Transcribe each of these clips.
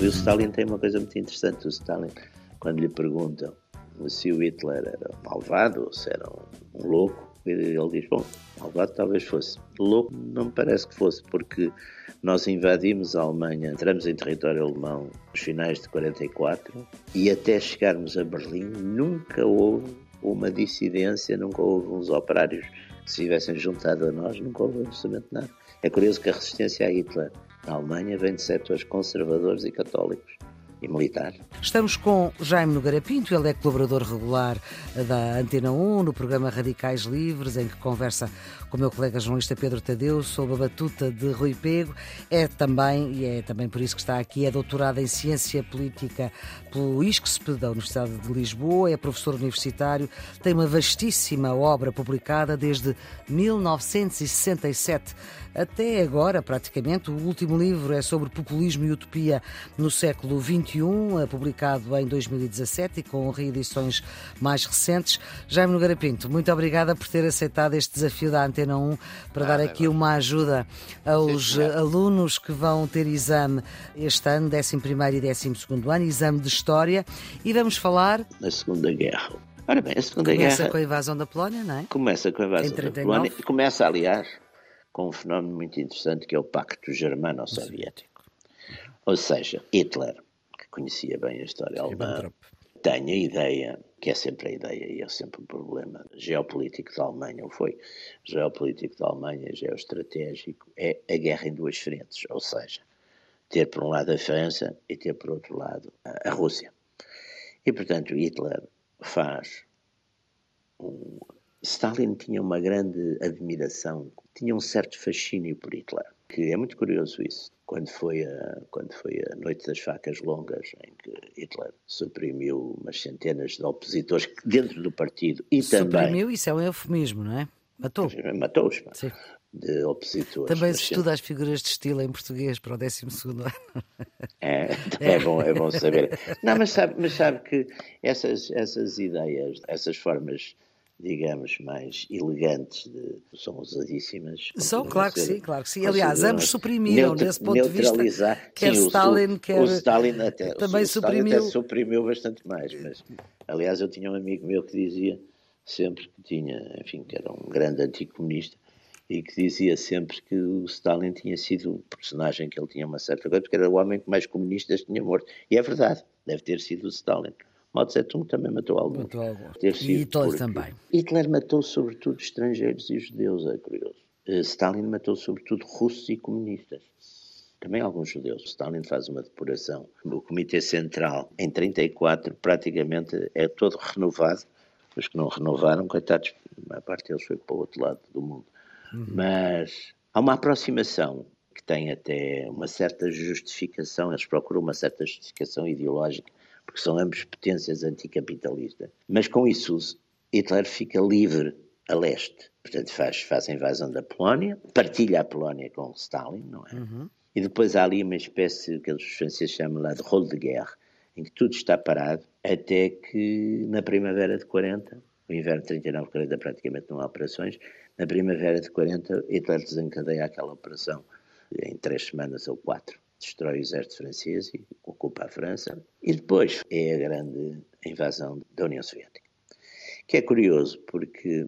O Stalin tem uma coisa muito interessante. O Stalin, quando lhe perguntam se o Hitler era malvado ou se era um, louco, ele diz: Bom, malvado talvez fosse. Louco não me parece que fosse, porque nós invadimos a Alemanha, entramos em território alemão nos finais de 44 e até chegarmos a Berlim nunca houve uma dissidência, nunca houve uns operários que se tivessem juntado a nós, nunca houve absolutamente nada. É curioso que a resistência a Hitler na Alemanha vem de setores conservadores e católicos e militar. Estamos com Jaime Nogueira Pinto, ele é colaborador regular da Antena 1 no programa Radicais Livres, em que conversa com o meu colega jornalista Pedro Tadeu sobre a batuta de Rui Pego. É também, e é também por isso que está aqui, é doutorado em Ciência Política pelo ISCSP da Universidade de Lisboa, é professor universitário, tem uma vastíssima obra publicada desde 1967 até agora, praticamente. O último livro é sobre populismo e utopia no século XXI, publicado em 2017 e com reedições mais recentes. Jaime Nogueira Pinto, muito obrigada por ter aceitado este desafio da Antena 1 para ah, dar aqui uma ajuda aos sim, alunos que vão ter exame este ano, 11 e 12 ano, exame de História, e vamos falar... Da Segunda Guerra. Ora bem, a Segunda Começa Guerra... Começa com a invasão da Polónia, não é? Começa com a invasão da Polónia e começa, aliás, com um fenómeno muito interessante que é o Pacto Germano-Soviético. Ou seja, Hitler, conhecia bem a história alemã, tem a ideia, que é sempre a ideia e é sempre um problema geopolítico da Alemanha, ou foi geopolítico da Alemanha, geoestratégico, é a guerra em duas frentes, ou seja, ter por um lado a França e ter por outro lado a, a Rússia. E, portanto, Hitler faz um... Stalin tinha uma grande admiração, tinha um certo fascínio por Hitler, que é muito curioso isso. Quando foi a, quando foi a Noite das Facas Longas, em que Hitler suprimiu umas centenas de opositores dentro do partido e suprimiu, também... Suprimiu, isso é um eufemismo, não é? Matou. Matou-os. De opositores. Também se estuda as figuras de estilo em português para o 12 ano. É, é, bom, é bom saber. Não, mas sabe, mas sabe que essas, essas ideias, essas formas digamos, mais elegantes, de, são usadíssimas. São, claro que sim, claro que sim. Aliás, ambos suprimiram, neutra, desse ponto de vista, quer sim, Stalin, o, quer... O Stalin até, também o suprimiu... Stalin até suprimiu bastante mais, mas, aliás, eu tinha um amigo meu que dizia sempre que tinha, enfim, que era um grande anticomunista, e que dizia sempre que o Stalin tinha sido o personagem que ele tinha uma certa coisa, porque era o homem que mais comunistas tinha morto. E é verdade, deve ter sido o Stalin. Mao Tse-tung também matou alguns. Matou alguns. E Hitler também. Hitler matou sobretudo estrangeiros e judeus, é curioso. Uh, Stalin matou sobretudo russos e comunistas. Também alguns judeus. Stalin faz uma depuração. O Comitê Central, em 34, praticamente é todo renovado. Os que não renovaram, coitados, a parte deles foi para o outro lado do mundo. Uhum. Mas há uma aproximação que tem até uma certa justificação, eles procuram uma certa justificação ideológica, porque são ambos potências anticapitalistas. Mas com isso, Hitler fica livre a leste. Portanto, faz, faz a invasão da Polónia, partilha a Polónia com Stalin, não é? Uhum. E depois há ali uma espécie que os franceses chamam lá de rolo de guerra, em que tudo está parado, até que na primavera de 40, o inverno de 39 40 praticamente não há operações, na primavera de 40, Hitler desencadeia aquela operação em três semanas ou quatro. Destrói o exército francês e ocupa a França. E depois é a grande invasão da União Soviética. Que é curioso porque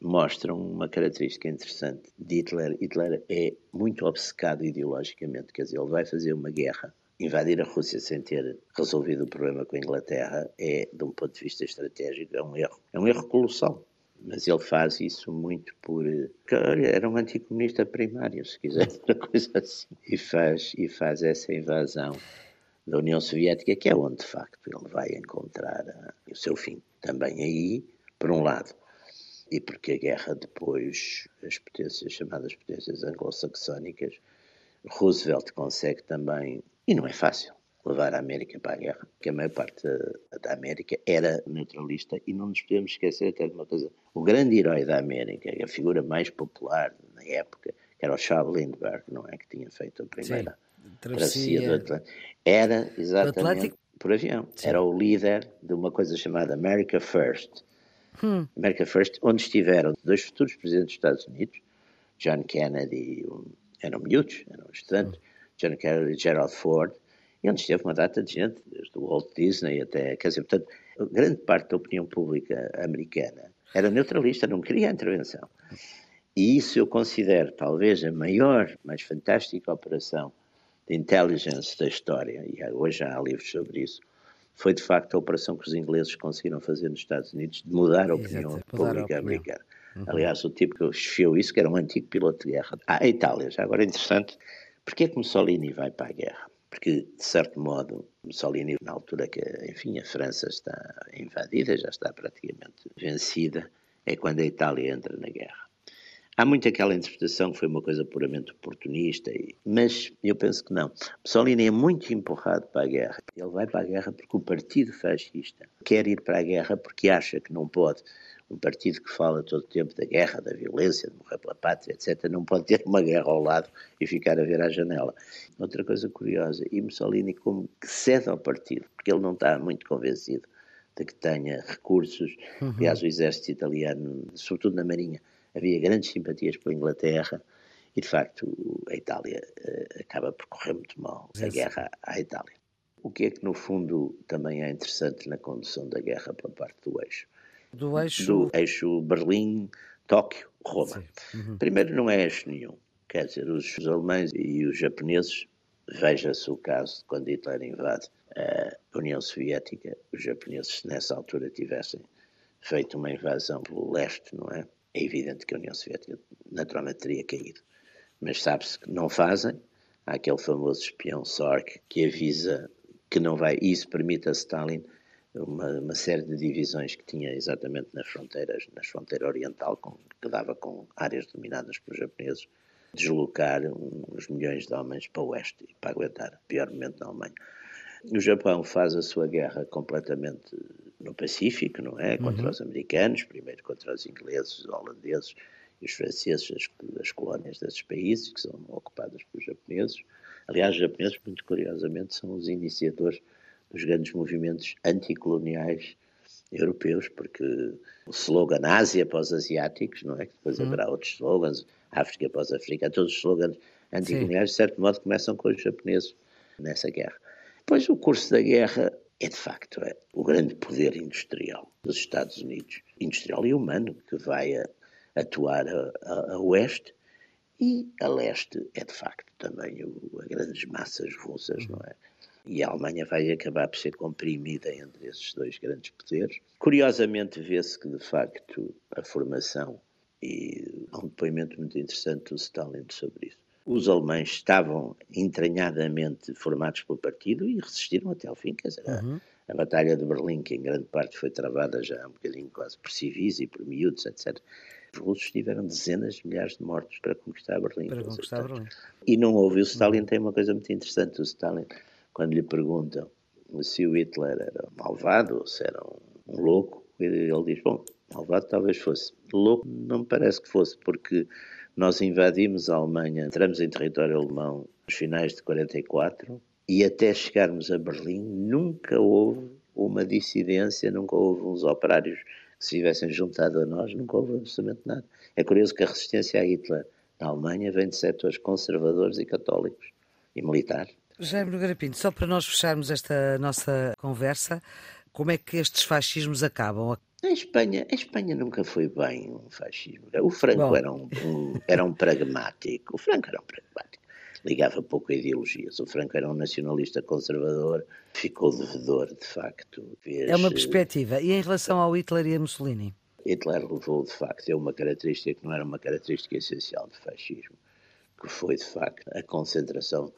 mostra uma característica interessante de Hitler. Hitler é muito obcecado ideologicamente, quer dizer, ele vai fazer uma guerra. Invadir a Rússia sem ter resolvido o problema com a Inglaterra é, de um ponto de vista estratégico, é um erro. É um erro colossal mas ele faz isso muito por. Olha, era um anticomunista primário, se quiser, uma coisa assim. E faz, e faz essa invasão da União Soviética, que é onde, de facto, ele vai encontrar uh, o seu fim. Também aí, por um lado, e porque a guerra depois, as potências chamadas potências anglo-saxónicas, Roosevelt consegue também, e não é fácil, levar a América para a guerra, que a maior parte da, da, América era neutralista e não nos podemos esquecer até de uma coisa. O grande herói da América, a figura mais popular na época, que era o Charles Lindbergh, não é? Que tinha feito a primeira Sim, travessia do Atlântico. Era exatamente por avião. Sim. Era o líder de uma coisa chamada America First, hum. America First, onde estiveram dois futuros presidentes dos Estados Unidos, John Kennedy, um, eram miúdos, eram estudantes, hum. John Kennedy e Gerald Ford, e onde esteve uma data de gente, desde o Walt Disney até, quer dizer, portanto, grande parte da opinião pública americana era neutralista, não queria a intervenção. E isso eu considero talvez a maior, mais fantástica operação de intelligence da história, e hoje há livros sobre isso, foi de facto a operação que os ingleses conseguiram fazer nos Estados Unidos de mudar a opinião Exato, pública a americana. Uhum. Aliás, o tipo que esfiou isso, que era um antigo piloto de guerra. Ah, a Itália, já agora é interessante, porque é que Mussolini vai para a guerra? Porque, de certo modo, Mussolini, na altura que, enfim, a França está invadida, já está praticamente vencida, é quando a Itália entra na guerra. Há muito aquela interpretação que foi uma coisa puramente oportunista, mas eu penso que não. Mussolini é muito empurrado para a guerra. Ele vai para a guerra porque o partido fascista quer ir para a guerra porque acha que não pode. Um partido que fala todo o tempo da guerra, da violência, de morrer pela pátria, etc., não pode ter uma guerra ao lado e ficar a ver à janela. Outra coisa curiosa, e Mussolini como que cede ao partido, porque ele não está muito convencido de que tenha recursos. Uhum. Aliás, o exército italiano, sobretudo na Marinha, havia grandes simpatias pela Inglaterra e, de facto, a Itália uh, acaba por correr muito mal a guerra à Itália. O que é que, no fundo, também é interessante na condução da guerra pela parte do eixo? Do eixo? Do eixo Berlim, Tóquio, Roma. Uhum. Primeiro, não é eixo nenhum. Quer dizer, os, os alemães e os japoneses, veja-se o caso de quando Hitler invade a União Soviética, os japoneses, nessa altura, tivessem feito uma invasão pelo leste, não é? É evidente que a União Soviética naturalmente teria caído. Mas sabe-se que não fazem. Há aquele famoso espião Sork que avisa que não vai. Isso permite a Stalin uma, uma, série de divisões que tinha exatamente nas fronteiras, na fronteira oriental, com, que dava com áreas dominadas pelos japoneses, deslocar uns milhões de homens para o oeste para aguentar pior momento na Alemanha. O Japão faz a sua guerra completamente no Pacífico, não é? Contra uhum. os americanos, primeiro contra os ingleses, os holandeses e os franceses, as, as colónias desses países que são ocupadas pelos japoneses. Aliás, os japoneses, muito curiosamente, são os iniciadores dos grandes movimentos anticoloniais europeus, porque o slogan Ásia para os asiáticos, não é? Que depois uhum. haverá outros slogans, África para os africanos, todos os slogans anticoloniais, Sim. de certo modo, começam com os japoneses nessa guerra. Pois o curso da guerra é de facto é, o grande poder industrial dos Estados Unidos, industrial e humano, que vai a, atuar a, a, a, oeste e a leste é de facto também o, a grandes massas russas, não é? E a Alemanha vai acabar por ser comprimida entre esses dois grandes poderes. Curiosamente, vê-se que, de facto, a formação, e há um depoimento muito interessante do Stalin sobre isso, os alemães estavam entranhadamente formados pelo partido e resistiram até ao fim. Quer dizer, uhum. a, a, Batalha de Berlim, que em grande parte foi travada já um bocadinho quase por civis e por miúdos, etc. Os russos tiveram dezenas de milhares de mortos para conquistar Berlim. Para conquistar Berlim. E não houve. O Stalin uhum. tem uma coisa muito interessante. O Stalin, quando lhe perguntam se o Hitler era malvado ou se era um, louco, ele diz: Bom, malvado talvez fosse. Louco não me parece que fosse, porque nós invadimos a Alemanha, entramos em território alemão nos finais de 44 e até chegarmos a Berlim nunca houve uma dissidência, nunca houve uns operários que se tivessem juntado a nós, nunca houve absolutamente nada. É curioso que a resistência a Hitler na Alemanha vem de setores conservadores e católicos e militares. Jaime Nogueira Pinto, só para nós fecharmos esta nossa conversa, como é que estes fascismos acabam? Em Espanha, em Espanha nunca foi bem um fascismo. O Franco era um, um, era um pragmático. O Franco era um pragmático. Ligava pouco a ideologias. O Franco era um nacionalista conservador, ficou devedor, de facto. Fez... É uma perspectiva. E em relação ao Hitler e a Mussolini? Hitler levou, de facto, é uma característica que não era uma característica essencial do fascismo, que foi, de facto, a concentração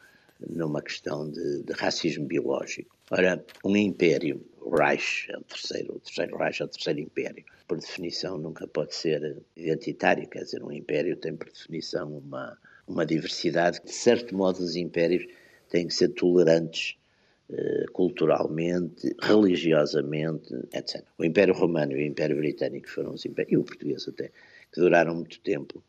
numa questão de, de racismo biológico. Ora, um império Reich, é o terceiro, o terceiro Reich é o terceiro império. Por definição, nunca pode ser identitário, quer dizer, um império tem por definição uma, uma diversidade. De certo modo, os impérios têm que ser tolerantes eh, culturalmente, religiosamente, etc. O Império Romano e o Império Britânico foram os impérios, e o português até, que duraram muito tempo,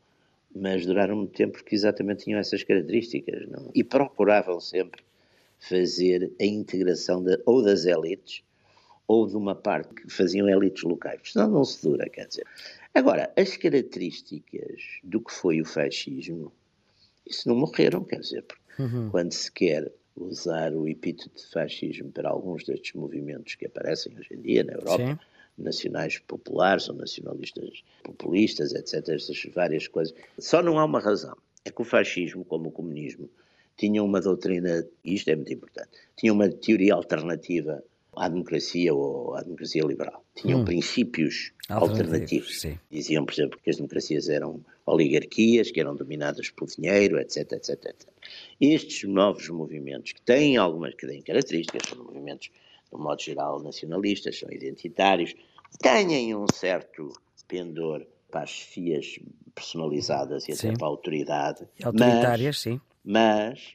mas duraram muito tempo porque exatamente tinham essas características, não? E procuravam sempre fazer a integração de, ou das elites ou de uma parte que faziam elites locais, senão não se dura, quer dizer. Agora, as características do que foi o fascismo, isso não morreram, quer dizer, uhum. quando se quer usar o epíteto de fascismo para alguns destes movimentos que aparecem hoje em dia na Europa, Sim. Nacionais populares ou nacionalistas populistas, etc., essas várias coisas, só não há uma razão. É que o fascismo, como o comunismo, tinha uma doutrina, e isto é muito importante, tinha uma teoria alternativa à democracia ou à democracia liberal. Tinham hum. princípios alternativos. Sim. Diziam, por exemplo, que as democracias eram oligarquias, que eram dominadas pelo dinheiro, etc, etc, etc. Estes novos movimentos, que têm algumas que têm características, são movimentos, de um modo geral, nacionalistas, são identitários, têm um certo pendor para as chefias personalizadas e sim. até para a autoridade. Autoritárias, mas, sim. Mas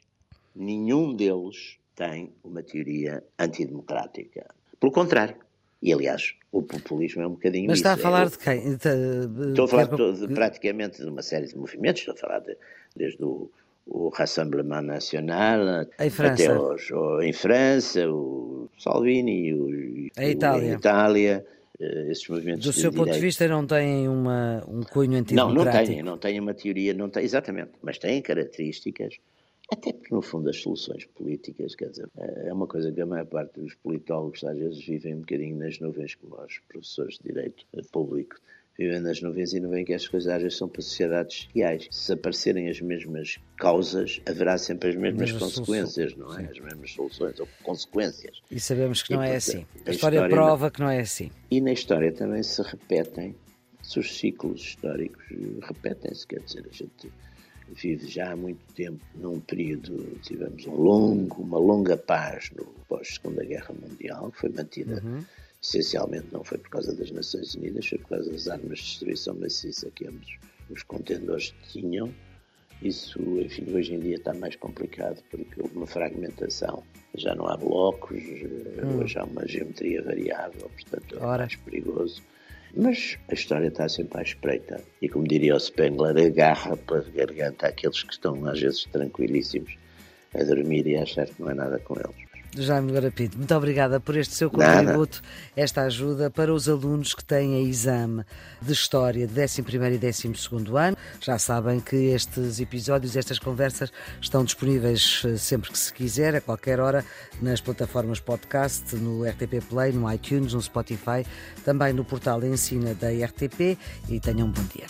nenhum deles tem uma teoria antidemocrática. Pelo contrário. E, aliás, o populismo é um bocadinho Mas está isso. a falar é, de quem? Estou a falar de, de, praticamente de uma série de movimentos, estou a falar de, desde o, o Rassemblement National até os, o, em França, o Salvini, o, a Itália. O, Itália eh, esses movimentos Do seu ponto de vista não têm uma, um cunho antidemocrático? Não, não têm, não têm uma teoria, não têm, exatamente, mas têm características até porque, no fundo, as soluções políticas, quer dizer, é uma coisa que a maior parte dos politólogos às vezes vivem um bocadinho nas nuvens, como os professores de Direito Público vivem nas nuvens e não veem que as coisas às vezes são para sociedades reais. Se aparecerem as mesmas causas, haverá sempre as mesmas consequências, não é? Sim. As mesmas soluções ou consequências. E sabemos que e, não é assim. A, a história, história prova não... que não é assim. E na história também se repetem, se os ciclos históricos repetem-se, quer dizer, a gente vive já há muito tempo num período, tivemos um longo, uma longa paz no pós-Segunda Guerra Mundial, que foi mantida uhum. Essencialmente não foi por causa das Nações Unidas, foi por causa das armas de destruição maciça que ambos os contendores tinham. Isso, enfim, hoje em dia está mais complicado porque houve uma fragmentação. Já não há blocos, hum. hoje há uma geometria variável, portanto é Ora. mais perigoso. Mas a história está sempre à espreita. E como diria o Spengler, agarra pela garganta aqueles que estão às vezes tranquilíssimos a dormir e a achar que não é nada com eles. Jaime Nogueira Pinto, muito obrigada por este seu contributo, Nada. esta ajuda para os alunos que têm a exame de História de 11 e 12 ano. Já sabem que estes episódios, estas conversas estão disponíveis eh, sempre que se quiser, a qualquer hora, nas plataformas podcast, no RTP Play, no iTunes, no Spotify, também no portal Ensina da RTP e tenham um bom dia.